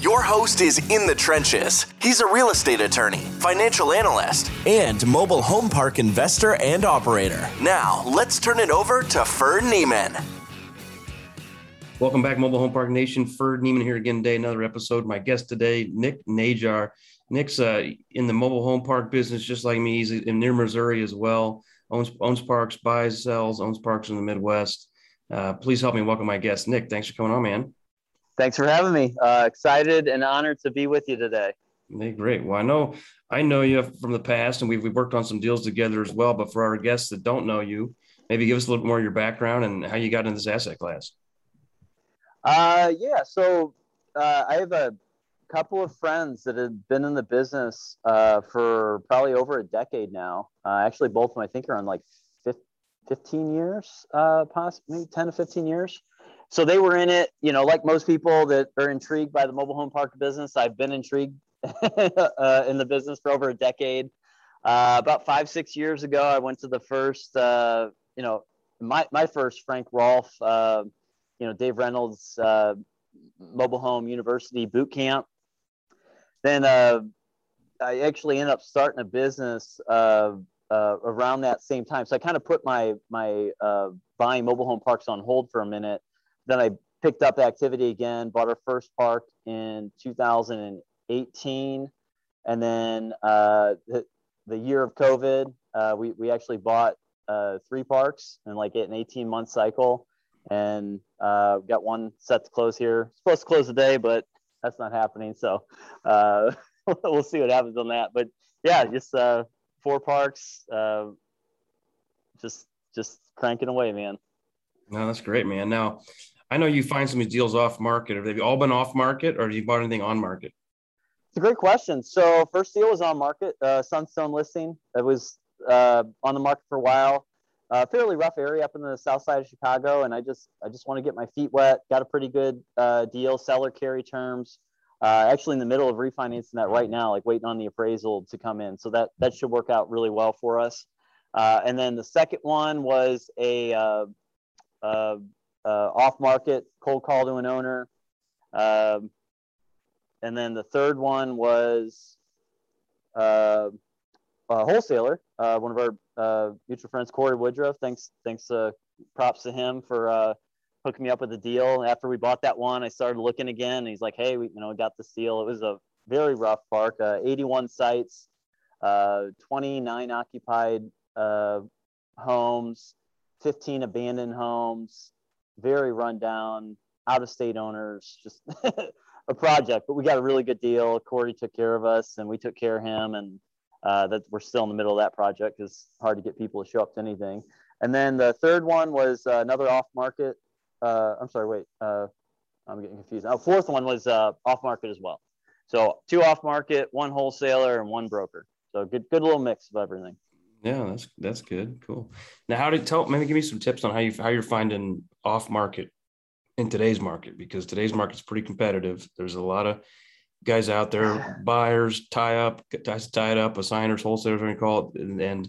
Your host is in the trenches. He's a real estate attorney, financial analyst, and mobile home park investor and operator. Now, let's turn it over to Ferd Niemann. Welcome back, Mobile Home Park Nation. Ferd Niemann here again today. Another episode. My guest today, Nick Najjar. Nick's uh, in the mobile home park business, just like me. He's in near Missouri as well. Owns owns parks, buys, sells, owns parks in the Midwest. Uh, please help me welcome my guest, Nick. Thanks for coming on, man. Thanks for having me. Uh, excited and honored to be with you today. Hey, great. Well, I know I know you from the past, and we've, we've worked on some deals together as well. But for our guests that don't know you, maybe give us a little more of your background and how you got into this asset class. Uh, yeah. So uh, I have a couple of friends that have been in the business uh, for probably over a decade now. Uh, actually, both of them I think are on like 15 years, uh, possibly 10 to 15 years. So they were in it, you know, like most people that are intrigued by the mobile home park business. I've been intrigued uh, in the business for over a decade. Uh, about five, six years ago, I went to the first, uh, you know, my, my first Frank Rolfe, uh, you know, Dave Reynolds uh, Mobile Home University boot camp. Then uh, I actually ended up starting a business around that same time. So I kind of put my my buying mobile home parks on hold for a minute. Then I picked up activity again, bought our first park in 2018. And then uh, the, the year of COVID, uh, we, we actually bought uh, three parks in like an 18 month cycle. And uh, got one set to close here. Supposed to close today, but that's not happening. So uh, we'll see what happens on that. But yeah, just uh, four parks, just just cranking away, man. No, that's great, man. Now, I know you find some deals off market. Have they all been off market, or have you bought anything on market? It's a great question. So first deal was on market, uh, Sunstone listing. It was uh, on the market for a while. Uh, fairly rough area up in the south side of Chicago, and I just I just want to get my feet wet. Got a pretty good uh, deal, seller carry terms. Uh, actually, in the middle of refinancing that right now, like waiting on the appraisal to come in. So that that should work out really well for us. Uh, and then the second one was a uh, off market, cold call to an owner. Um, and then the third one was uh, a wholesaler, uh, one of our uh, mutual friends, Corey Woodruff. Thanks, thanks, uh, props to him for uh, hooking me up with the deal. After we bought that one, I started looking again. And he's like, "Hey, we, you know, we got this deal. It was a very rough park, 81 sites, 29 occupied homes, 15 abandoned homes, very rundown, out of state owners, just a project. But we got a really good deal. Corey took care of us, and we took care of him, and uh, that we're still in the middle of that project because it's hard to get people to show up to anything. And then the third one was uh, another off market. Uh, I'm sorry, wait, uh, I'm getting confused. Oh, fourth one was uh, off market as well. So two off market, one wholesaler, and one broker. So good, good little mix of everything. Yeah, that's that's good. Cool. Now, how did tell? Maybe give me some tips on how you how you're finding off market in today's market because today's market's pretty competitive. There's a lot of guys out there, buyers tie up, guys tie it up, assigners, wholesalers, what you call it, and, and,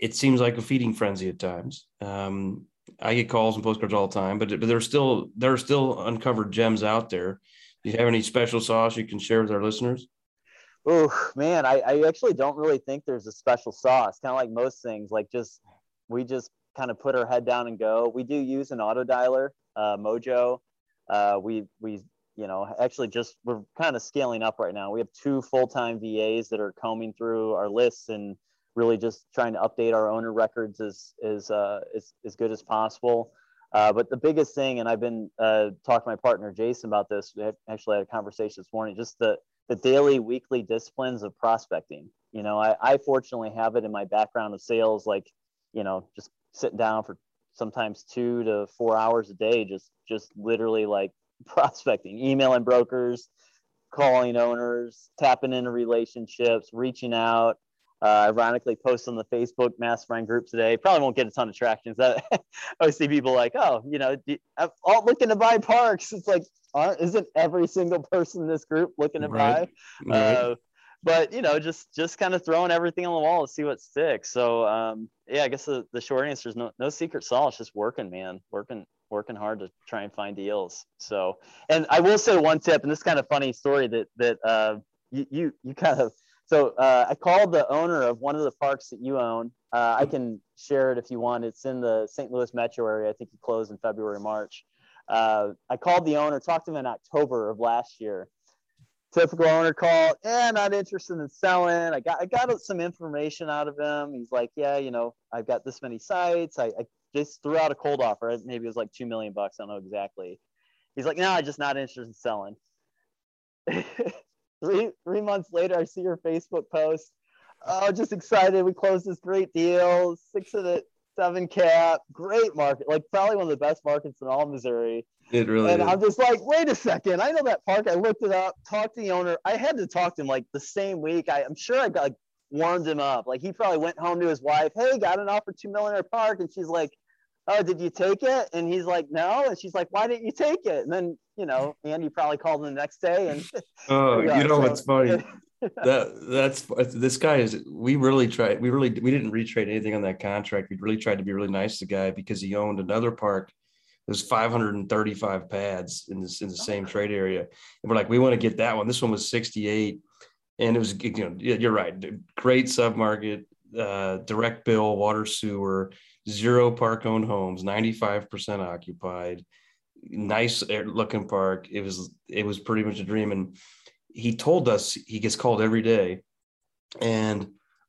it seems like a feeding frenzy at times. Um, I get calls and postcards all the time, but but there's still there are still uncovered gems out there. Do you have any special sauce you can share with our listeners? Oh man, I, I actually don't really think there's a special sauce. Kind of like most things, like just we just kind of put our head down and go. We do use an auto dialer, uh, Mojo. Uh, we we you know actually just we're kind of scaling up right now. We have two full time VAs that are combing through our lists and really just trying to update our owner records as as uh, as, as good as possible. Uh, but the biggest thing, and I've been uh, talking to my partner Jason about this. We actually had a conversation this morning. Just the the daily, weekly disciplines of prospecting. You know, I, I fortunately have it in my background of sales, like, you know, just sitting down for sometimes two to four hours a day, just just literally like prospecting, emailing brokers, calling owners, tapping into relationships, reaching out. Uh, ironically post on the Facebook mastermind group today. Probably won't get a ton of traction. I always see people like, oh, you know, I'm all looking to buy parks. It's like, aren't isn't every single person in this group looking to right. buy? Right. Uh, but you know, just just kind of throwing everything on the wall to see what sticks. So um, yeah, I guess the, the short answer is no no secret sauce, just working, man, working working hard to try and find deals. So, and I will say one tip, and this kind of funny story that that uh, you you you kind of so uh, I called the owner of one of the parks that you own. Uh, I can share it if you want. It's in the St. Louis metro area. I think you closed in February, March. Uh, I called the owner, talked to him in October of last year. Typical owner call, yeah, not interested in selling. I got I got some information out of him. He's like, yeah, you know, I've got this many sites. I, I just threw out a cold offer. Maybe it was like two million bucks. I don't know exactly. He's like, no, I'm just not interested in selling. three three months later, I see your Facebook post. Oh, just excited. We closed this great deal. Six of the seven cap, great market, like probably one of the best markets in all Missouri. It really and is. I'm just like, wait a second. I know that park. I looked it up, talked to the owner. I had to talk to him like the same week. I, am sure I got like warmed him up. Like he probably went home to his wife, hey, got an offer two millionaire park. And she's like, Oh, did you take it? And he's like, No. And she's like, Why didn't you take it? And then, you know, Andy probably called him the next day and oh, you know so, what's funny? that that's this guy is we really tried we really we didn't retrade anything on that contract. We really tried to be really nice to the guy because he owned another park there's 535 pads in this in the same trade area. And we're like we want to get that one. This one was 68 and it was you know you're right. Great submarket uh, direct bill water sewer zero park owned homes 95% occupied nice looking park it was it was pretty much a dream and he told us he gets called every day. And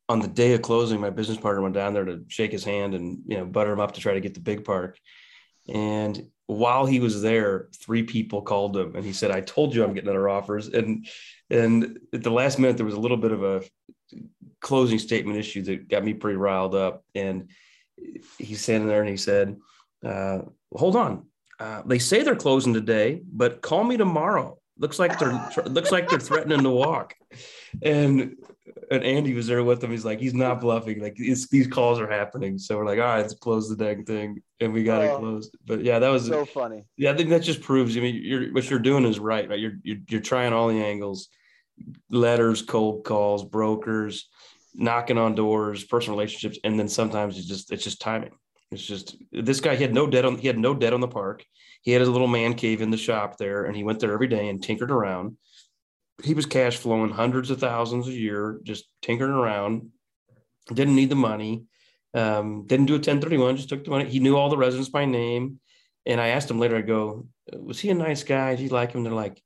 on the day of closing, my business partner went down there to shake his hand and you know butter him up to try to get the big park. And while he was there, three people called him and he said, I told you I'm getting other offers. And and at the last minute there was a little bit of a closing statement issue that got me pretty riled up. And he's standing there and he said, uh, hold on. Uh, they say they're closing today, but call me tomorrow. Looks like they're looks like they're threatening to walk. And and andy was there with him. He's like he's not bluffing. Like these calls are happening. So we're like all right let's close the dang thing. And we got oh, it closed. But yeah that was so funny. Yeah i think that just proves i mean you're what you're doing is right right? You're you're, you're trying all the angles. Letters cold calls brokers knocking on doors personal relationships and then sometimes it's just it's just timing it's just this guy he had no debt on he had no debt on the park. He had his little man cave in the shop there and he went there every day and tinkered around. He was cash flowing hundreds of thousands a year just tinkering around. Didn't need the money. Um, didn't do a 1031 just took the money. He knew all the residents by name. And i asked him later i go was he a nice guy? Did you like him? They're like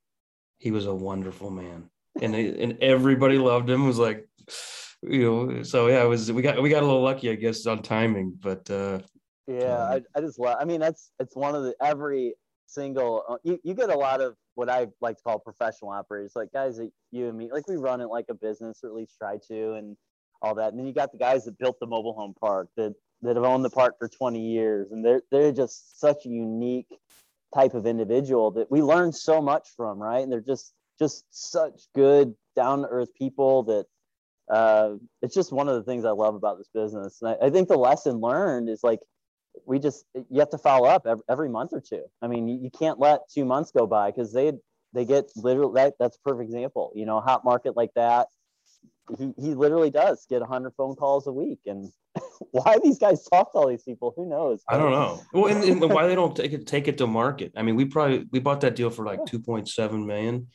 he was a wonderful man. And and everybody loved him. It was like you know so yeah it was we got we got a little lucky i guess on timing. But uh yeah, I, I just love. I mean, that's it's one of the every single. Uh, you, you get a lot of what I like to call professional operators, like guys that you and me, like we run it like a business, or at least try to, and all that. And then you got the guys that built the mobile home park that that have owned the park for 20 years, and they're they're just such a unique type of individual that we learn so much from, right? And they're just just such good down to earth people that uh, it's just one of the things I love about this business. And I, I think the lesson learned is like we just you have to follow up every, every month or two. I mean, you, you can't let two months go by because they they get literally that that's a perfect example. You know, hot market like that, he he literally does get 100 phone calls a week. And why these guys talk to all these people? Who knows? I don't know. Well and, and, why they don't take it take it to market. I mean we probably we bought that deal for like 2.7 million.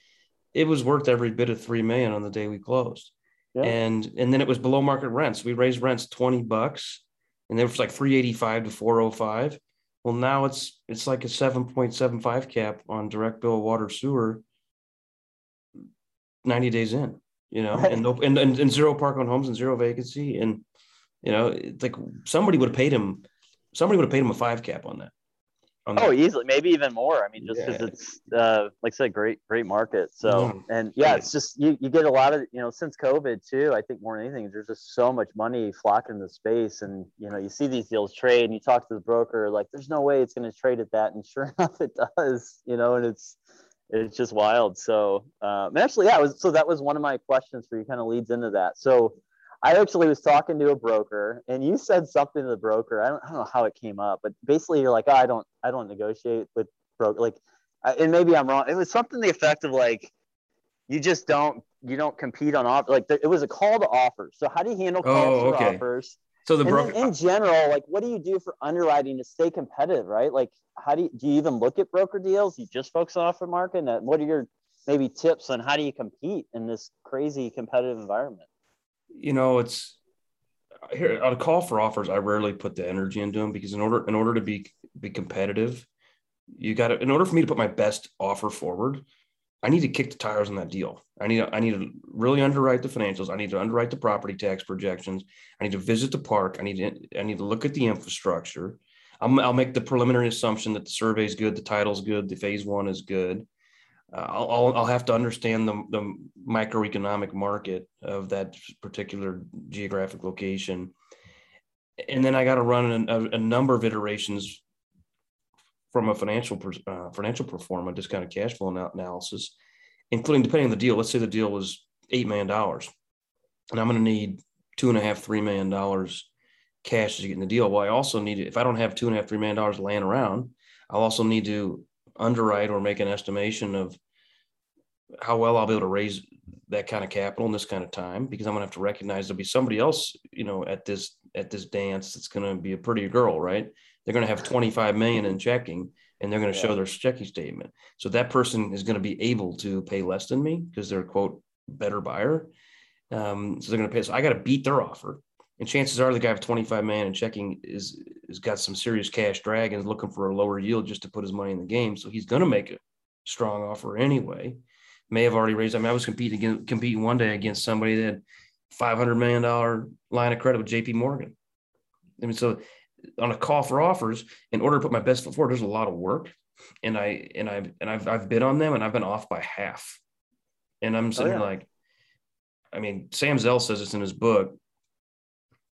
It was worth every bit of 3 million on the day we closed. Yeah. and and then it was below market rents. We raised rents 20 bucks and it was like 385 to 405. Well, now it's it's like a 7.75 cap on direct bill water sewer 90 days in, you know, and, and, and, and zero park on homes and zero vacancy. And, you know, it's like somebody would have paid him, somebody would have paid him a five cap on that. Oh, easily, maybe even more. I mean, just because yeah. it's uh, like I said, great, great market. So, mm. and yeah, it's just you, you get a lot of you know since COVID too. I think more than anything, there's just so much money flocking the space, and you know you see these deals trade, and you talk to the broker, like there's no way it's going to trade at that, and sure enough, it does. You know, and it's it's just wild. So, um, actually, yeah, was, so that was one of my questions for you. Kind of leads into that. So, I actually was talking to a broker, and you said something to the broker. I don't, I don't know how it came up, but basically, you're like, oh, I don't, I don't negotiate with broker. Like, I, and maybe I'm wrong. It was something the effect of like, you just don't, you don't compete on offer. Like, it was a call to offers. So how do you handle calls oh, okay. offers? So the broker in general, like, what do you do for underwriting to stay competitive, right? Like, how do you, do you even look at broker deals? You just focus on offer market. And what are your maybe tips on how do you compete in this crazy competitive environment? You know, it's here on a call for offers. I rarely put the energy into them because in order in order to be be competitive, you got to in order for me to put my best offer forward, I need to kick the tires on that deal. I need to, I need to really underwrite the financials. I need to underwrite the property tax projections. I need to visit the park. I need to I need to look at the infrastructure. i will make the preliminary assumption that the survey is good, the title's good, the phase one is good. Uh, I'll, I'll have to understand the, the microeconomic market of that particular geographic location. And then I got to run a, a, number of iterations from a financial uh, financial performance, discounted cash flow analysis, including depending on the deal. Let's say the deal was eight million dollars, and I'm going to need two and a half, three million dollars cash to get in the deal. Well, I also need if I don't have two and a half, three million dollars laying around, I'll also need to underwrite or make an estimation of how well I'll be able to raise that kind of capital in this kind of time because I'm gonna have to recognize there'll be somebody else, you know, at this at this dance that's gonna be a pretty girl, right? They're gonna have 25 million in checking and they're gonna yeah. show their checking statement. So that person is gonna be able to pay less than me because they're quote better buyer. Um, so they're gonna pay. So I gotta beat their offer. And chances are the guy with 25 million in checking is has got some serious cash drag and is looking for a lower yield just to put his money in the game. So he's gonna make a strong offer anyway may have already raised. I mean, I was competing against, competing one day against somebody that had five hundred million dollar line of credit with J.P. Morgan. I mean, so on a call for offers, in order to put my best foot forward, there's a lot of work, and I and I and I've I've bid on them, and I've been off by half, and I'm oh, sitting oh, yeah. like, I mean, Sam Zell says this in his book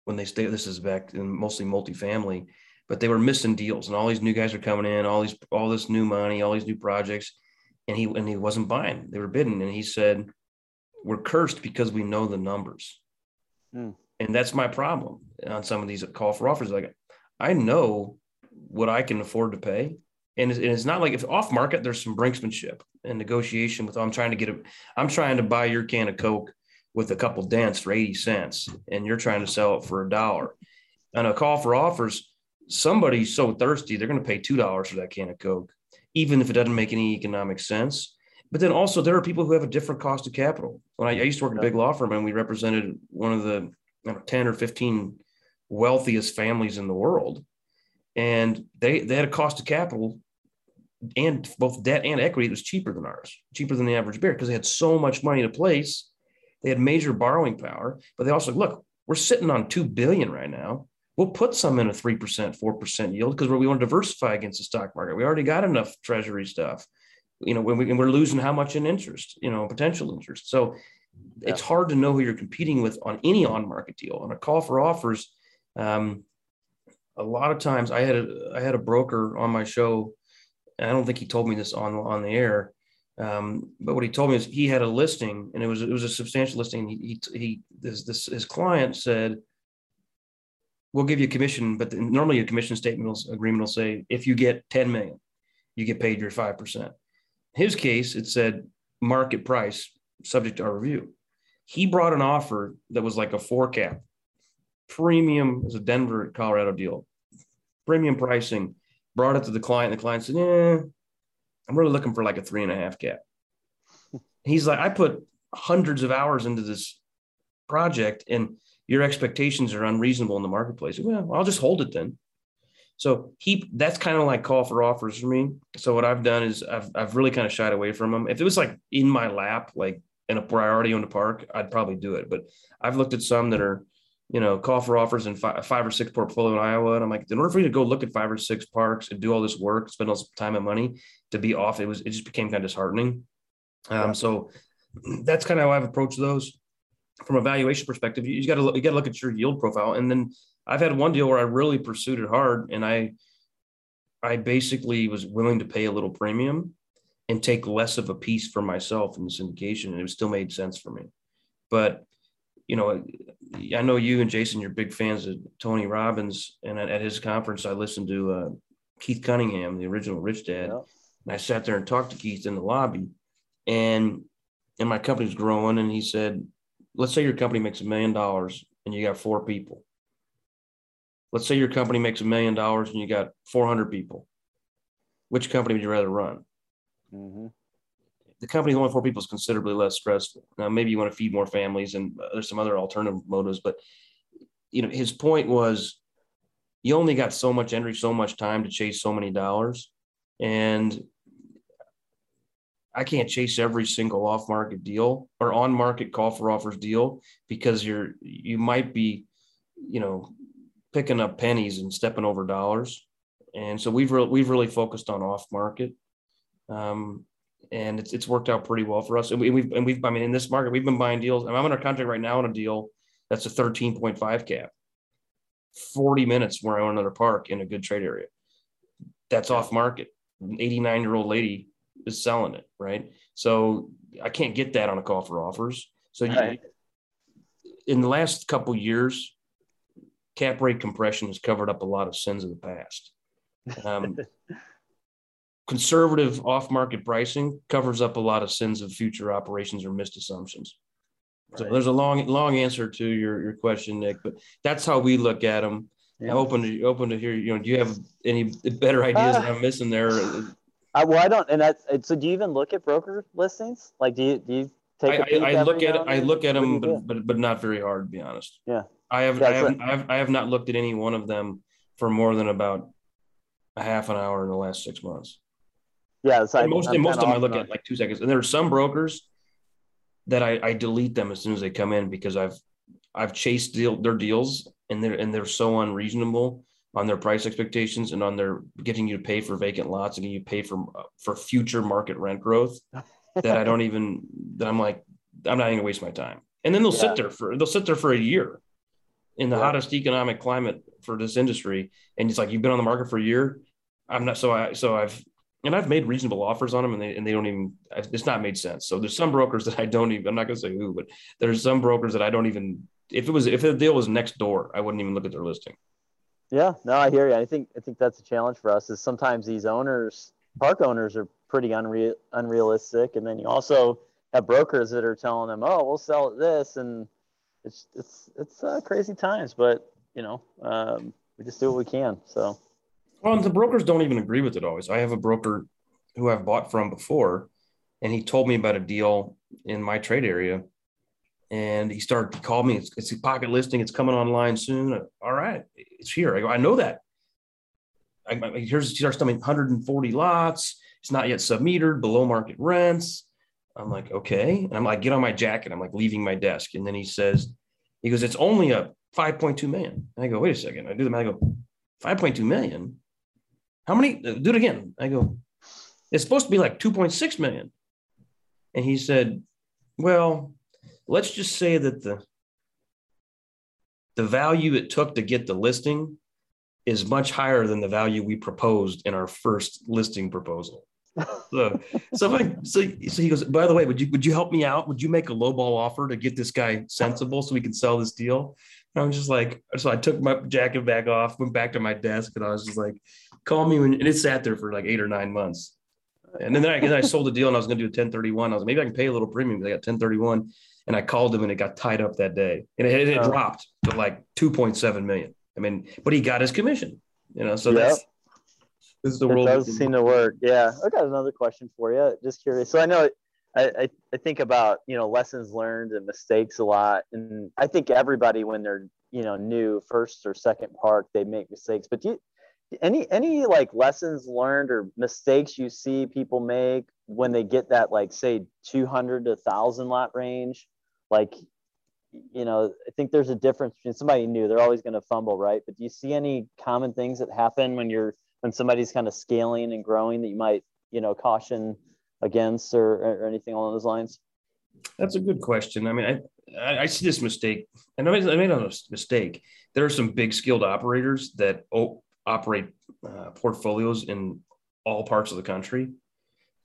when they stay. This is back in mostly multifamily, but they were missing deals, and all these new guys are coming in, all these all this new money, all these new projects and he and he wasn't buying. They were bidding, and he said, "We're cursed because we know the numbers." Mm. And that's my problem on some of these call for offers. Like, I know what I can afford to pay, and it's, and it's not like if off market, there's some brinksmanship and negotiation with. Oh, I'm trying to get a, I'm trying to buy your can of Coke with a couple dents for 80 cents, and you're trying to sell it for a dollar. On a call for offers, somebody's so thirsty, they're going to pay two dollars for that can of Coke even if it doesn't make any economic sense. But then also there are people who have a different cost of capital. When I, I used to work in a big law firm and we represented one of the know, 10 or 15 wealthiest families in the world. And they, they had a cost of capital and both debt and equity that was cheaper than ours, cheaper than the average bear because they had so much money to place. They had major borrowing power, but they also look, we're sitting on 2 billion right now we'll put some in a 3%, 4% yield because we want to diversify against the stock market. We already got enough treasury stuff, you know, when we, and we're losing how much in interest, you know, potential interest. So yeah. it's hard to know who you're competing with on any on market deal. On a call for offers, um, a lot of times I had a, I had a broker on my show. And I don't think he told me this on, on the air. Um, but what he told me is he had a listing and it was, it was a substantial listing. He, he, he this, this, his client said, we'll give you a commission, but the, normally a commission statement will, agreement will say if you get 10 million, you get paid your 5%. his case, it said market price subject to our review. He brought an offer that was like a four cap, premium as a Denver, Colorado deal, premium pricing, brought it to the client. And the client said, Yeah, I'm really looking for like a three and a half cap. He's like, I put hundreds of hours into this project and your expectations are unreasonable in the marketplace. Well, I'll just hold it then. So he that's kind of like call for offers for me. So what I've done is I've I've really kind of shied away from them. If it was like in my lap, like in a priority on the park, I'd probably do it. But I've looked at some that are, you know, call for offers in five, five or six portfolio in Iowa, and I'm like, in order for you to go look at five or six parks and do all this work, spend all this time and money to be off, it was it just became kind of disheartening. Um, so that's kind of how I've approached those from a valuation perspective, you, got to look, you got to look at your yield profile. And then I've had one deal where I really pursued it hard, and I I basically was willing to pay a little premium and take less of a piece for myself in the syndication, and it still made sense for me. But you know, I know you and Jason, you're big fans of Tony Robbins, and at, at his conference, I listened to uh, Keith Cunningham, the original Rich Dad, yeah. and I sat there and talked to Keith in the lobby, and and my company's growing, and he said, let's say your company makes a million dollars and you got four people. Let's say your company makes a million dollars and you got 400 people. Which company would you rather run? Mm-hmm. The company with only four people is considerably less stressful. Now, maybe you want to feed more families, and there's some other alternative motives. But you know, his point was, you only got so much energy, so much time to chase so many dollars, and I can't chase every single off market deal or on market call for offers deal because you're you might be, you know, picking up pennies and stepping over dollars. And so we've really we've really focused on off market. Um, and it's, it's worked out pretty well for us. And, we, have and we've I mean in this market we've been buying deals. I'm under contract right now on a deal that's a 13.5 cap. 40 minutes where I own another park in a good trade area. That's off market. An 89 year old lady is selling it, right? So I can't get that on a call for offers. So right. you, in the last couple years, cap rate compression has covered up a lot of sins of the past. Um, conservative off-market pricing covers up a lot of sins of future operations or missed assumptions. Right. So there's a long, long answer to your, your question, Nick, but that's how we look at them. Yeah. I'm open to open to hear. You know, do you have any better ideas uh, that I'm missing there? I, well, I don't, and that's so. Do you even look at broker listings? Like, do you do you take? I, I look at I look at them, but, but but not very hard, to be honest. Yeah, I have I have, I have I have not looked at any one of them for more than about a half an hour in the last six months. Yeah, so most most of them I look at like two seconds, and there are some brokers that I, I delete them as soon as they come in because I've I've chased deal, their deals and they're and they're so unreasonable on their price expectations and on their getting you to pay for vacant lots and getting you pay for for future market rent growth that I don't even that I'm like I'm not even gonna waste my time. And then they'll yeah. sit there for they'll sit there for a year in the yeah. hottest economic climate for this industry. And it's like you've been on the market for a year. I'm not so I so I've and I've made reasonable offers on them and they and they don't even it's not made sense. So there's some brokers that I don't even I'm not gonna say who, but there's some brokers that I don't even if it was if the deal was next door, I wouldn't even look at their listing. Yeah, no, I hear you. I think I think that's a challenge for us. Is sometimes these owners, park owners, are pretty unreal, unrealistic, and then you also have brokers that are telling them, "Oh, we'll sell it this," and it's it's it's uh, crazy times. But you know, um, we just do what we can. So, well, the brokers don't even agree with it always. I have a broker who I've bought from before, and he told me about a deal in my trade area and he started he called me it's, it's a pocket listing. It's coming online soon. All right it's here. I go i know that. I, I, here's he starts telling me 140 lots. It's not yet submetered below market rents. I'm like okay. And i'm like get on my jacket. I'm like leaving my desk. And then he says he goes it's only a 5.2 million. And i go wait a second. I do the math. I go 5.2 million how many do it again i go it's supposed to be like 2.6 million and he said well let's just say that the the value it took to get the listing is much higher than the value we proposed in our first listing proposal. so, so, I, so, so he goes, by the way, would you, would you help me out? Would you make a lowball offer to get this guy sensible so we can sell this deal? And I was just like, so I took my jacket back off, went back to my desk and I was just like, call me when, and it sat there for like eight or nine months. And then I, I sold the deal and I was going to do a 1031. I was like, maybe I can pay a little premium. I got 1031 and I called him and it got tied up that day and it, it, oh. dropped to like 2.7 million. I mean, but he got his commission, you know, so yep. that's, this is the it world. It does seem to work. Yeah. I got another question for you. Just curious. So I know I, I, I think about, you know, lessons learned and mistakes a lot. And I think everybody, when they're, you know, new first or second park, they make mistakes, but do you, any any like lessons learned or mistakes you see people make when they get that like say 200 to 1000 lot range? Like you know i think there's a difference between somebody new they're always going to fumble right? But do you see any common things that happen when you're when somebody's kind of scaling and growing that you might you know caution against or, or anything along those lines? That's a good question. I mean i i, see this mistake and i made, I made a mistake. There are some big skilled operators that oh, operate uh, portfolios in all parts of the country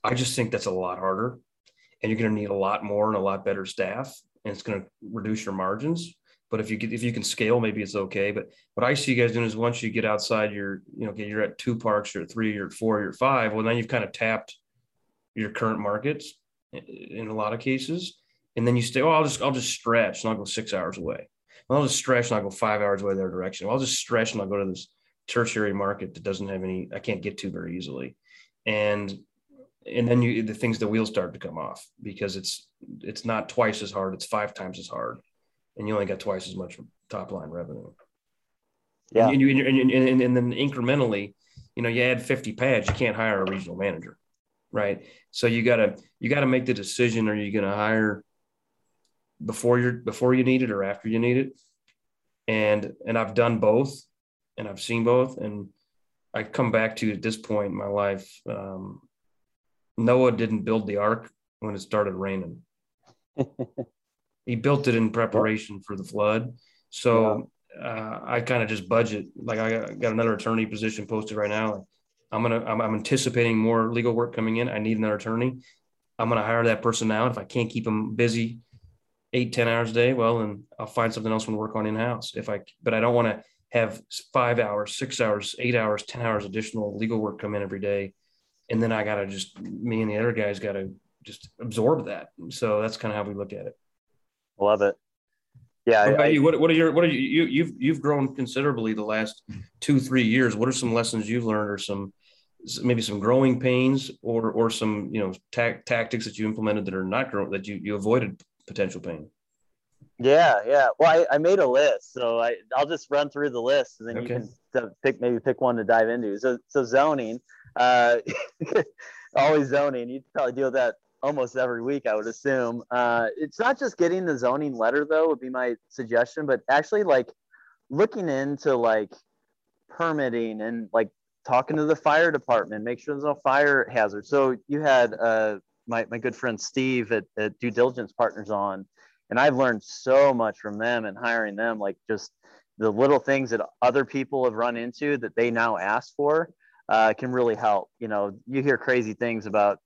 i just think that's a lot harder and you're going to need a lot more and a lot better staff and it's going to reduce your margins. But if you get if you can scale, maybe it's okay. But what I see you guys doing is once you get outside your, you know, get you're at two parks, you're at three, you're at four, you're at five. Well, then you've kind of tapped your current markets in a lot of cases. And then you stay, oh, I'll just I'll just stretch and I'll go six hours away. I'll just stretch and I'll go five hours away their direction. I'll just stretch and I'll go to this tertiary market that doesn't have any I can't get to very easily. And and then you the things the wheels start to come off because it's it's not twice as hard, it's five times as hard and you only got twice as much top line revenue. Yeah. And, you, and, and, and, then incrementally, you know, you add 50 pads, you can't hire a regional manager. Right. So you gotta, you gotta make the decision. Are you going to hire before you're, before you need it or after you need it? And, and I've done both and I've seen both. And I come back to at this point in my life, um, Noah didn't build the ark when it started raining. he built it in preparation for the flood. So yeah. uh, I kind of just budget. Like I got, another attorney position posted right now. I'm gonna I'm, I'm, anticipating more legal work coming in. I need another attorney. I'm gonna hire that person now. If I can't keep them busy eight ten hours a day, well, then I'll find something else to work on in house. If I but I don't want to have five hours, six hours, eight hours, ten hours additional legal work come in every day, and then I gotta just me and the other guys gotta just absorb that. So that's kind of how we look at it. Love it. Yeah. What about I, you? What, what are your what are you, you you've you've grown considerably the last two three years. What are some lessons you've learned, or some maybe some growing pains, or or some you know ta- tactics that you implemented that are not growing that you you avoided potential pain? Yeah, yeah. Well, I, I made a list, so I I'll just run through the list, and then okay. you can pick maybe pick one to dive into. So so zoning, uh, always zoning. You probably deal with that almost every week, I would assume. Uh, it's not just getting the zoning letter though, would be my suggestion, but actually like looking into like permitting and like talking to the fire department, make sure there's no fire hazard. So you had uh, my, my good friend Steve at, at Due Diligence Partners on, and I've learned so much from them and hiring them, like just the little things that other people have run into that they now ask for uh, can really help. You know, you hear crazy things about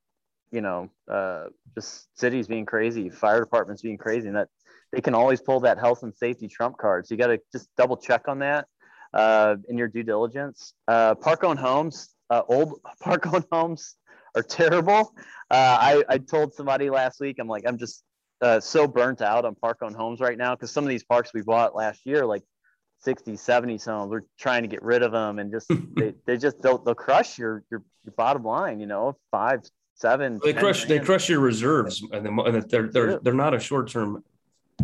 you know, uh, just cities being crazy, fire departments being crazy, and that they can always pull that health and safety trump card. So you got to just double check on that uh, in your due diligence. Uh, park owned homes, uh, old park owned homes are terrible. Uh, I, I told somebody last week, I'm like, I'm just uh, so burnt out on park owned homes right now because some of these parks we bought last year, like 60, 70 homes, we're trying to get rid of them and just they, they just they'll, they'll crush your, your your bottom line, you know, five, seven. They crush. They crush your reserves, and, they're they're they're not a short term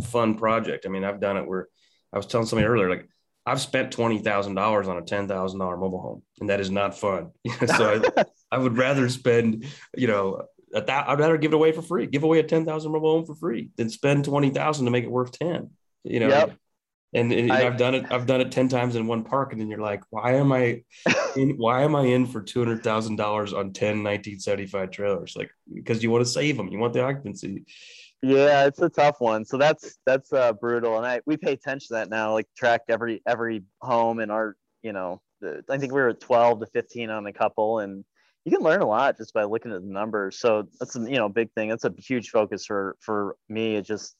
fun project. I mean, I've done it where I was telling somebody earlier, like I've spent twenty thousand dollars on a ten thousand dollar mobile home, and that is not fun. so I, I would rather spend, you know, I'd rather give it away for free. Give away a ten thousand mobile home for free than spend twenty thousand to make it worth ten. You know, yep. And, and I, have done it. I've done it ten times in one park, and then you're like, "Why am I? In, why am I in for two hundred thousand dollars on 10 1975 trailers? Like because you want to save them, you want the occupancy." Yeah, it's a tough one. So that's that's uh, brutal, and I we pay attention to that now. Like track every every home in our you know I think we were at 12 to 15 on a couple, and you can learn a lot just by looking at the numbers. So that's a you know big thing. That's a huge focus for for me. It just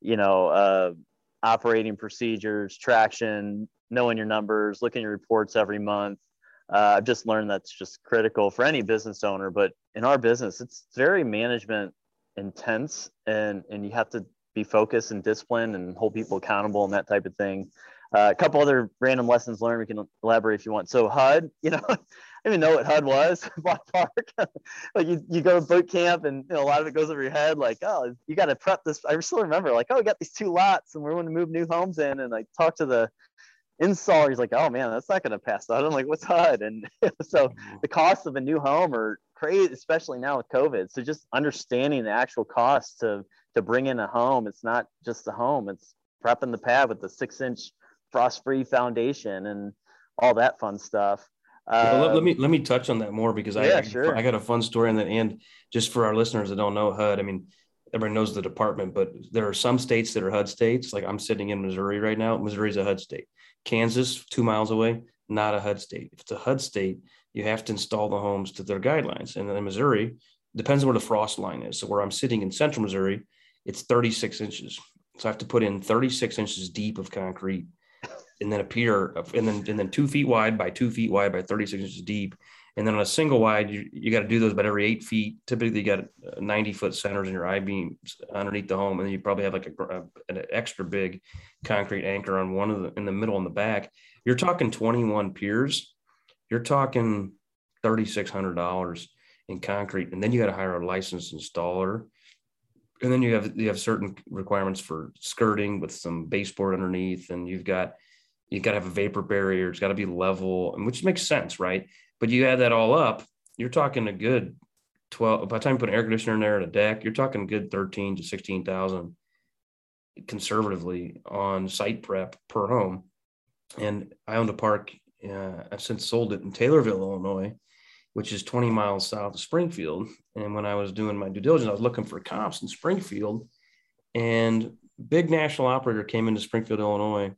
you know uh, operating procedures, traction, knowing your numbers, looking at your reports every month. Uh, I've just learned that's just critical for any business owner. But in our business, it's very management intense, and and you have to be focused and disciplined and hold people accountable and that type of thing. Uh, a couple other random lessons learned. We can elaborate if you want. So HUD, you know, didn't even know what HUD was, Block Park. like you, you go to boot camp and you know, a lot of it goes over your head. Like, oh, you got to prep this. I still remember like, oh, we got these two lots and we're going to move new homes in and like talk to the installer. He's like, oh man, that's not going to pass HUD. I'm like, what's HUD? And so the cost of a new home are crazy, especially now with COVID. So just understanding the actual cost to, to bring in a home. It's not just the home. It's prepping the pad with the six inch frost-free foundation and all that fun stuff. Well, let, let, um, me let me touch on that more because I sure. I got a fun story on that. And just for our listeners that don't know HUD, I mean, everyone knows the department, but there are some states that are HUD states. Like I'm sitting in Missouri right now. Missouri's a HUD state. Kansas, two miles away, not a HUD state. If it's a HUD state, you have to install the homes to their guidelines. And in Missouri, depends on where the frost line is. So where I'm sitting in central Missouri, it's 36 inches. So I have to put in 36 inches deep of concrete and then a pier and then and then two feet wide by two feet wide by 36 inches deep. And then on a single wide, you, you got to do those about every eight feet. Typically, you got uh, 90 foot centers in your I beams underneath the home, and then you probably have like a, a, an extra big concrete anchor on one of the in the middle and the back. You're talking 21 piers. You're talking $3,600 in concrete, and then you got to hire a licensed installer and then you have you have certain requirements for skirting with some baseboard underneath, and you've got you got to have a vapor barrier. It's got to be level, which makes sense, right? But you add that all up, you're talking a good twelve. By the time you put an air conditioner in there and a deck, you're talking good thirteen to sixteen thousand conservatively on site prep per home. And I owned a park. Uh, I've since sold it in Taylorville, Illinois, which is 20 miles south of Springfield. And when I was doing my due diligence, I was looking for comps in Springfield, and big national operator came into Springfield, Illinois,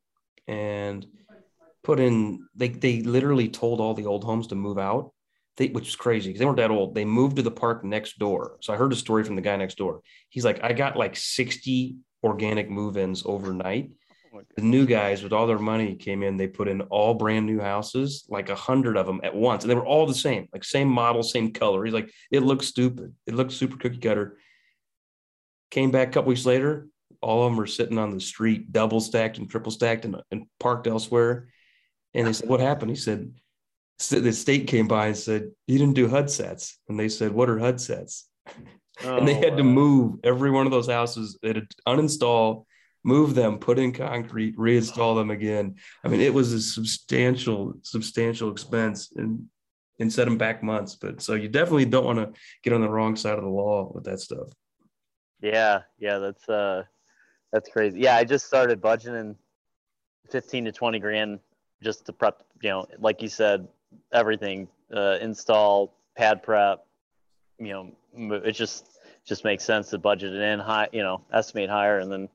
and put in. They they literally told all the old homes to move out, they, which is crazy because they weren't that old. They moved to the park next door. So I heard a story from the guy next door. He's like, I got like 60 organic move-ins overnight oh the new guys with all their money came in they put in all brand new houses like a hundred of them at once and they were all the same like same model same color he's like it looks stupid it looks super cookie cutter came back a couple weeks later all of them were sitting on the street double stacked and triple stacked and, and parked elsewhere and they said what happened he said the state came by and said you didn't do hud sets and they said what are hud sets oh, and they had to move every one of those houses they had to uninstall move them, put in concrete, reinstall them again. I mean, it was a substantial, substantial expense and and set them back months. But so you definitely don't want to get on the wrong side of the law with that stuff. Yeah, yeah, that's uh that's crazy. Yeah, I just started budgeting 15 to 20 grand just to prep, you know, like you said, everything, uh, install, pad prep, you know, it just just makes sense to budget it in high, you know, estimate higher and then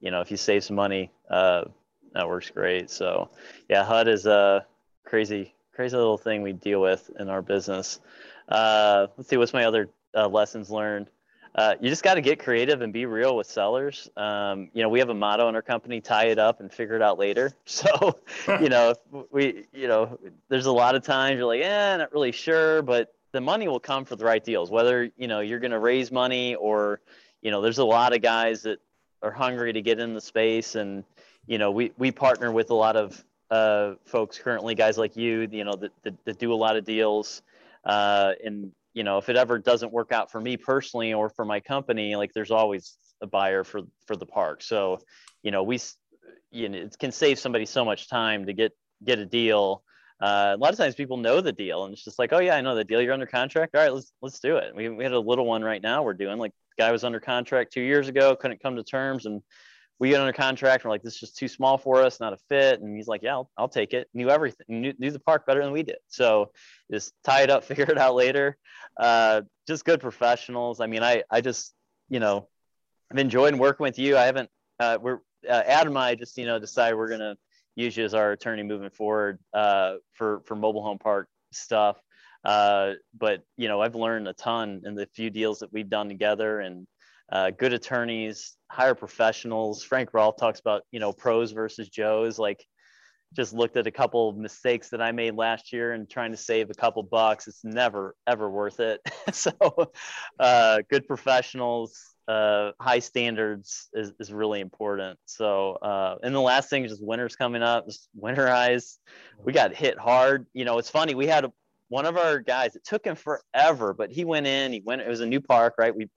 you know, if you save some money, uh, that works great. So yeah, HUD is a crazy, crazy little thing we deal with in our business. Uh, let's see, what's my other uh, lessons learned? Uh, you just got to get creative and be real with sellers. Um, you know, we have a motto in our company: tie it up and figure it out later. So, you know, we, you know, there's a lot of times you're like, eh, not really sure, but the money will come for the right deals. Whether you know you're going to raise money or, you know, there's a lot of guys that are hungry to get in the space and you know we we partner with a lot of uh, folks currently guys like you you know that, that, that do a lot of deals uh, and you know if it ever doesn't work out for me personally or for my company like there's always a buyer for for the park. So you know we you know it can save somebody so much time to get get a deal. Uh, a lot of times people know the deal and it's just like oh yeah i know the deal. You're under contract? All right let's let's do it. We, we had a little one right now we're doing like guy was under contract two years ago, couldn't come to terms, and we get under contract. We're like, this is just too small for us, not a fit. And he's like, yeah, I'll, I'll take it. Knew everything, knew, knew, the park better than we did. So just tie it up, figure it out later. Uh, just good professionals. I mean, I, I just, you know, I've enjoyed working with you. I haven't, uh, we're, uh, Adam and I just, you know, decided we're going to use you as our attorney moving forward uh, for, for mobile home park stuff. Uh, but you know, I've learned a ton in the few deals that we've done together, and uh, good attorneys, hire professionals. Frank Rolfe talks about you know pros versus Joes. Like, just looked at a couple of mistakes that I made last year and trying to save a couple bucks. It's never ever worth it. so, uh, good professionals, uh, high standards is, is really important. So, uh, and the last thing is just winter's coming up. Just winterize. We got hit hard. You know, it's funny. We had a, one of our guys, it took him forever, but he went in, he went, it was a new park, right? We,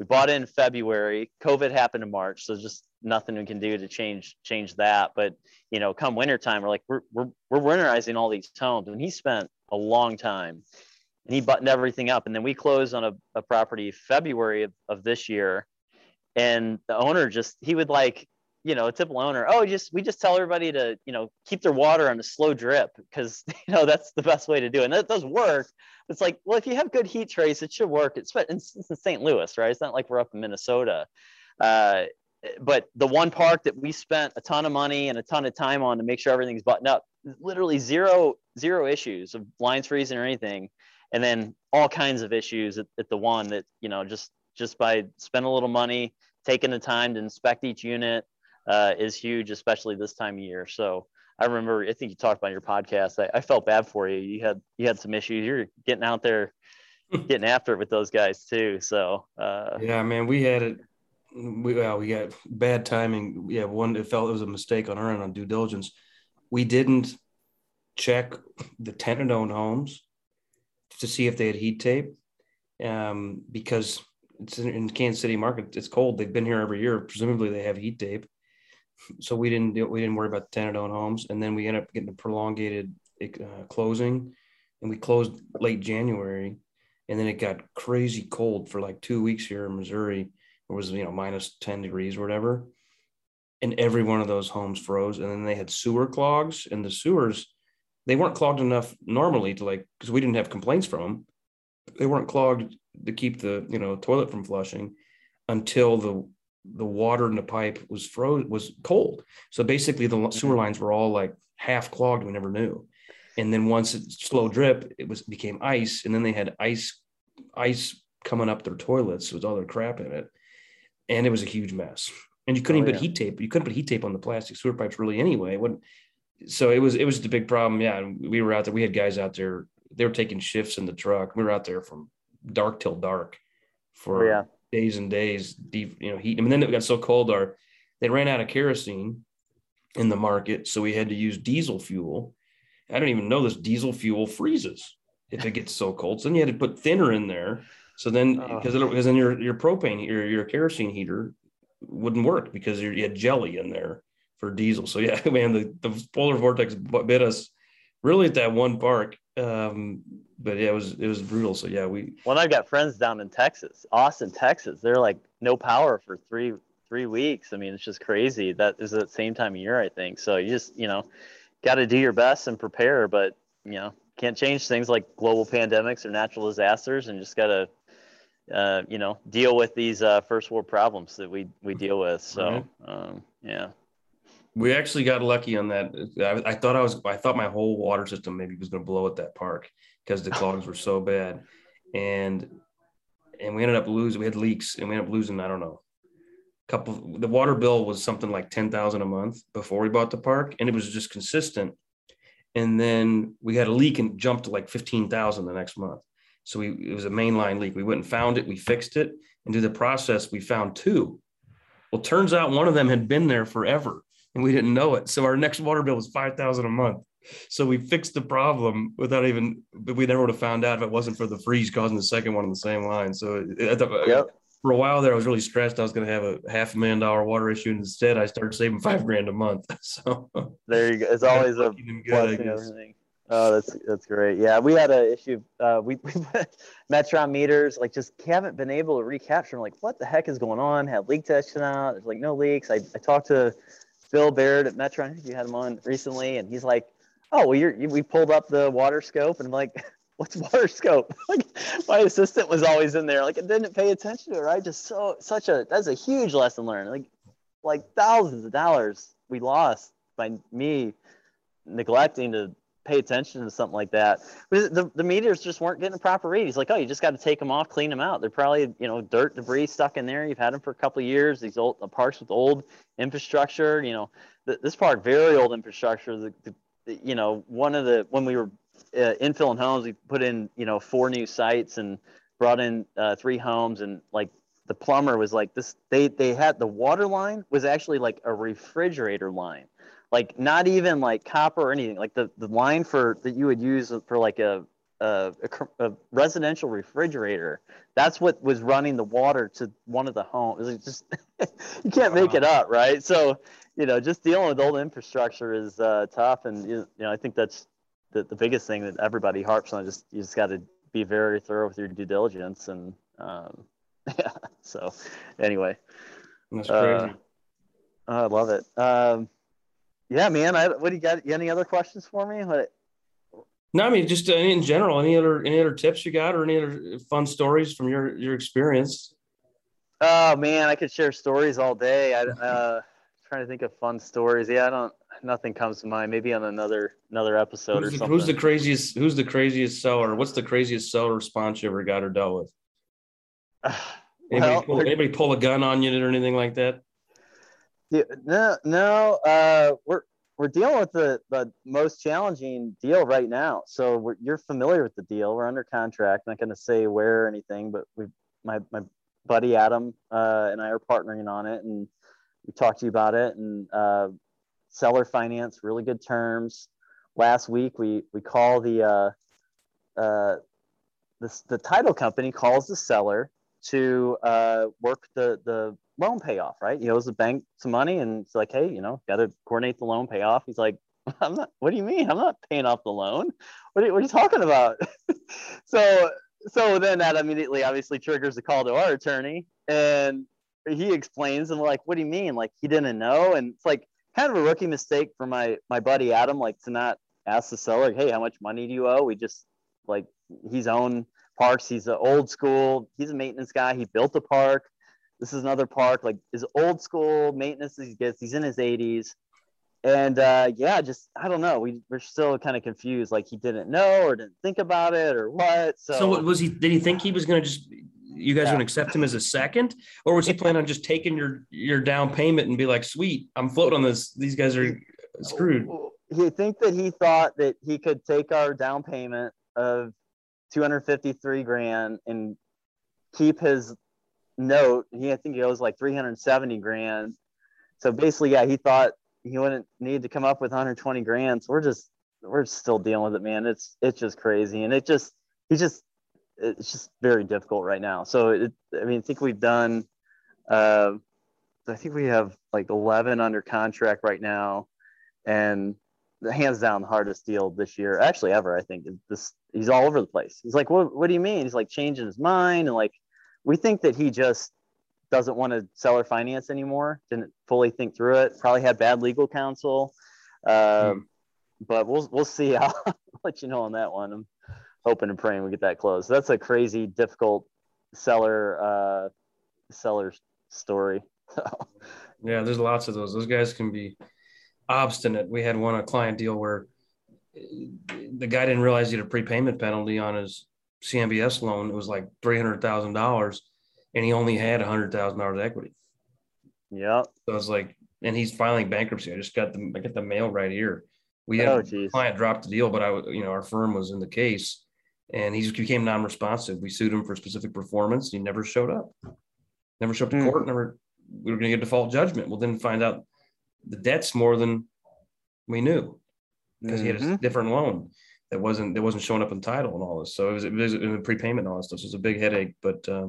we bought in February, COVID happened in March. So just nothing we can do to change, change that. But, you know, come wintertime, we're like, we're, we're, we're winterizing all these homes and he spent a long time and he buttoned everything up. And then we closed on a, a property February of, of this year. And the owner just, he would like, you know, a typical owner, oh, just we just tell everybody to, you know, keep their water on a slow drip because you know that's the best way to do it. And that does work. It's like, well, if you have good heat trace, it should work. It's it's, it's in St. Louis, right? It's not like we're up in Minnesota. Uh, but the one park that we spent a ton of money and a ton of time on to make sure everything's buttoned up, literally zero zero issues of lines freezing or anything, and then all kinds of issues at, at the one that you know just just by spend a little money taking the time to inspect each unit uh, is huge, especially this time of year. So I remember, I think you talked about your podcast. I, I felt bad for you. You had you had some issues. You're getting out there, getting after it with those guys too. So uh, yeah, man, we had it. We well, we got bad timing. Yeah, one it felt it was a mistake on our end on due diligence. We didn't check the tenant owned homes to see if they had heat tape um, because it's in, in Kansas City market. It's cold. They've been here every year. Presumably they have heat tape. So we didn't we didn't worry about the tenant owned homes, and then we ended up getting a prolongated uh, closing, and we closed late January, and then it got crazy cold for like two weeks here in Missouri. It was you know minus ten degrees or whatever, and every one of those homes froze, and then they had sewer clogs, and the sewers they weren't clogged enough normally to like because we didn't have complaints from them. They weren't clogged to keep the you know toilet from flushing until the the water in the pipe was froze was cold. So basically the mm-hmm. sewer lines were all like half clogged. We never knew. And then once it slow drip, it was became ice, and then they had ice ice coming up their toilets with all their crap in it, and it was a huge mess. And you couldn't oh, even yeah. put heat tape. You couldn't put heat tape on the plastic sewer pipes really anyway. It wouldn't so it was it was the big problem. Yeah, we were out there. We had guys out there. They were taking shifts in the truck. We were out there from dark till dark for oh, yeah. Days and days. Deep, you know, heat. I mean, then it got so cold. Our they ran out of kerosene in the market, so we had to use diesel fuel. I don't even know this diesel fuel freezes if it gets so cold. So then you had to put thinner in there. So then, because oh. because then your your propane your your kerosene heater wouldn't work because you had jelly in there for diesel. So yeah, man, the, the polar vortex bit us really at that one park. Um, but yeah, it was it was brutal. So yeah, we. Well, I've got friends down in Texas, Austin, Texas. They're like no power for three three weeks. I mean, it's just crazy. That is the same time of year, I think. So you just you know, got to do your best and prepare, but you know, can't change things like global pandemics or natural disasters, and just got to uh, you know, deal with these uh, first world problems that we we deal with. So, um, yeah we actually got lucky on that. I, I, thought I was, I thought my whole water system maybe was going to blow at that park because the clogs were so bad, and and we ended up losing. We had leaks, and we ended up losing. I don't know, a couple. The water bill was something like ten thousand a month before we bought the park, and it was just consistent. And then we had a leak and jumped to like fifteen thousand the next month. So we it was a mainline leak. We went and found it. We fixed it, and through the process, we found two. Well, turns out one of them had been there forever and we didn't know it. So our next water bill was five thousand a month. So we fixed the problem without even. but We never would have found out if it wasn't for the freeze causing the second one on the same line. So yep. for a while there, I was really stressed. I was going to have a half a million dollar water issue, and instead, I started saving five grand a month. So there you go. It's always a blessing. Everything. Oh, that's that's great. Yeah, we had an issue. Uh, we, we Metron meters like just haven't been able to recapture. I'm like, what the heck is going on? Had leak testing out. There's like no leaks. I, I talked to Bill Baird at Metron. I think you had him on recently, and he's like, "Oh, well, you're, you, we pulled up the water scope, and I'm like, what's water scope?" like, my assistant was always in there, like, it didn't pay attention to it. Right? Just so such a that's a huge lesson learned. Like, like thousands of dollars we lost by me neglecting to pay attention to something like that. But The, the meters just weren't getting a proper read. He's like, oh, you just got to take them off, clean them out. They're probably, you know, dirt, debris stuck in there. You've had them for a couple years. These old the parks with old infrastructure, you know, this park, very old infrastructure. The, the, you know, one of the, when we were uh, infilling homes, we put in, you know, four new sites and brought in uh, three homes and like the plumber was like this, they, they had the water line was actually like a refrigerator line like not even like copper or anything like the, the line for that you would use for like a, a, a residential refrigerator that's what was running the water to one of the homes it's just you can't make it up right? So you know just dealing with old infrastructure is uh, tough and you know i think that's the, the biggest thing that everybody harps on just you just got to be very thorough with your due diligence and um, yeah so anyway. That's crazy. Uh, i love it. Um, yeah, man. I, what do you got? You any other questions for me? What? No, I mean just uh, in general. Any other any other tips you got, or any other fun stories from your your experience? Oh man, I could share stories all day. I uh, trying to think of fun stories. Yeah, I don't. Nothing comes to mind. Maybe on another another episode who's or the, something. Who's the craziest? Who's the craziest seller? What's the craziest seller response you ever got or dealt with? Anybody, well, pull, anybody pull a gun on you or anything like that? No, no. Uh, we're we're dealing with the, the most challenging deal right now. So you're familiar with the deal. We're under contract. Not going to say where or anything, but we my my buddy Adam uh, and I are partnering on it, and we talked to you about it. And uh, seller finance, really good terms. Last week we we call the uh, uh, the the title company calls the seller to uh, work the the loan payoff, right? He owes the bank some money, and it's like, hey, you know, got to coordinate the loan payoff. He's like, I'm not. What do you mean? I'm not paying off the loan. What are, what are you talking about? so so then that immediately obviously triggers a call to our attorney, and he explains, and like, what do you mean? Like he didn't know, and it's like kind of a rookie mistake for my my buddy Adam, like to not ask the seller, hey, how much money do you owe? We just like he's own parks. He's an old school. He's a maintenance guy. He built a park. This is another park, like his old school maintenance he gets. He's in his 80s. And uh, yeah, just I don't know. We we're still kind of confused. Like he didn't know or didn't think about it or what. So, so was he? Did he think he was going to just you guys yeah. to accept him as a second, or was he planning on just taking your your down payment and be like, "Sweet, I'm floating on this. These guys are screwed." He think that he thought that he could take our down payment of 253 grand and keep his note. He I think he owes like 370 grand. So basically, yeah, he thought he wouldn't need to come up with 120 grand. So we're just we're still dealing with it, man. It's it's just crazy, and it just he's just it's just very difficult right now. So it, I mean, I think we've done. Uh, I think we have like 11 under contract right now, and the hands down the hardest deal this year, actually ever. I think this he's all over the place. He's like, what What do you mean? He's like changing his mind, and like we think that he just doesn't want to sell seller finance anymore. Didn't fully think through it. Probably had bad legal counsel. Um, mm. But we'll we'll see. I'll, let you know on that one. I'm hoping and praying we get that closed. That's a crazy, difficult seller uh, seller story. yeah, there's lots of those. Those guys can be obstinate. We had one a client deal where the guy didn't realize he had a prepayment penalty on his CMBS loan. It was like three hundred thousand dollars, and he only had a hundred thousand dollars equity. Yeah. So I was like, and he's filing bankruptcy. I just got the I got the mail right here. We had oh, a client dropped the deal, but I, you know, our firm was in the case, and he just became non-responsive. We sued him for specific performance. He never showed up. Never showed up to mm. court. Never. We were going to get default judgment. We'll then find out the debt's more than we knew because mm-hmm. he had a mm-hmm. different loan that wasn't that wasn't showing up in title and all this. So it was, it was in the prepayment and all this stuff. So it was a big headache. But uh,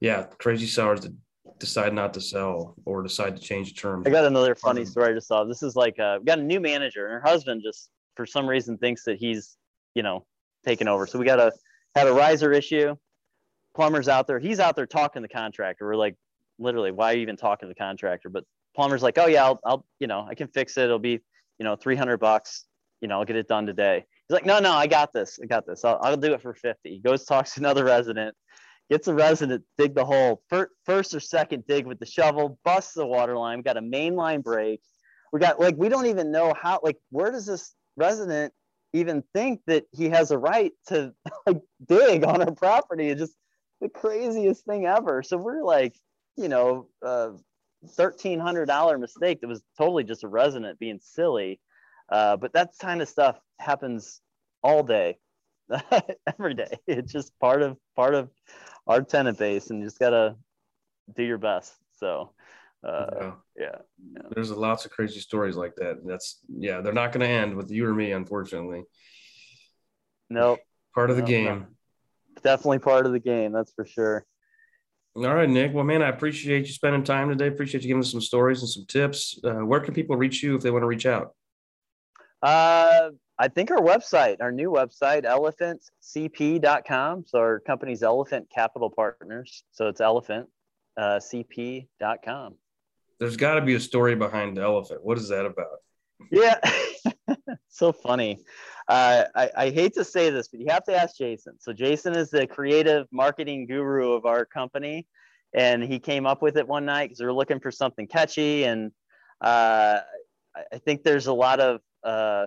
yeah, crazy sellers that decide not to sell or decide to change terms. I got another funny um, story I just saw. This is like uh, we got a new manager, and her husband just for some reason thinks that he's you know taking over. So we got a had a riser issue. Plumber's out there. He's out there talking to the contractor. We're like, literally, why are you even talking to the contractor? But plumber's like, oh yeah, I'll, I'll you know I can fix it. It'll be you know 300 bucks. You know I'll get it done today. He's like, no, no, I got this. I got this. I'll, I'll do it for 50. He goes, talks to another resident, gets a resident, dig the hole, first or second dig with the shovel, busts the water line, we got a main line break. We got like, we don't even know how, like, where does this resident even think that he has a right to like dig on our property? It's just the craziest thing ever. So we're like, you know, uh, $1,300 mistake that was totally just a resident being silly. Uh, but that kind of stuff happens all day, every day. It's just part of part of our tenant base, and you just gotta do your best. So, uh, yeah. Yeah, yeah. There's lots of crazy stories like that. That's yeah, they're not going to end with you or me, unfortunately. Nope. Part of the nope, game. No. Definitely part of the game. That's for sure. All right, Nick. Well, man, I appreciate you spending time today. Appreciate you giving us some stories and some tips. Uh, where can people reach you if they want to reach out? Uh, I think our website, our new website, elephantcp.com. So our company's Elephant Capital Partners. So it's elephant uh, cp.com. There's got to be a story behind Elephant. What is that about? Yeah, so funny. Uh, I, I hate to say this, but you have to ask Jason. So Jason is the creative marketing guru of our company, and he came up with it one night because we were looking for something catchy. And uh, I think there's a lot of uh,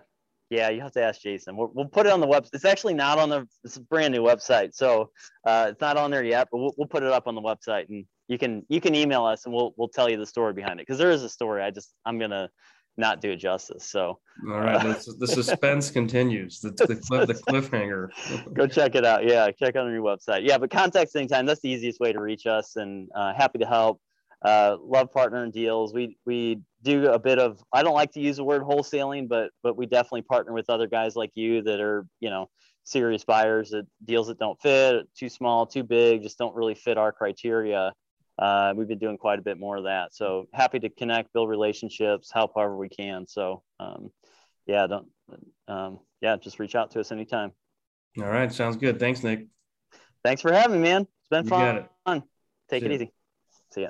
Yeah, you have to ask Jason. We'll, we'll put it on the website. It's actually not on the. It's a brand new website, so uh, it's not on there yet. But we'll, we'll put it up on the website, and you can you can email us, and we'll we'll tell you the story behind it because there is a story. I just I'm gonna not do it justice. So all right, uh, the suspense continues. The the, cliff, the cliffhanger. Go check it out. Yeah, check out our new website. Yeah, but contact anytime. That's the easiest way to reach us, and uh, happy to help. Uh, love partnering deals. We we do a bit of. I don't like to use the word wholesaling, but but we definitely partner with other guys like you that are you know serious buyers that deals that don't fit, too small, too big, just don't really fit our criteria uh, we've been doing quite a bit more of that. So happy to connect, build relationships, help however we can. So um, yeah, don't um, yeah, just reach out to us anytime. All right, sounds good. Thanks, Nick. Thanks for having me, man. It's been you fun. It. Take See it easy. See ya.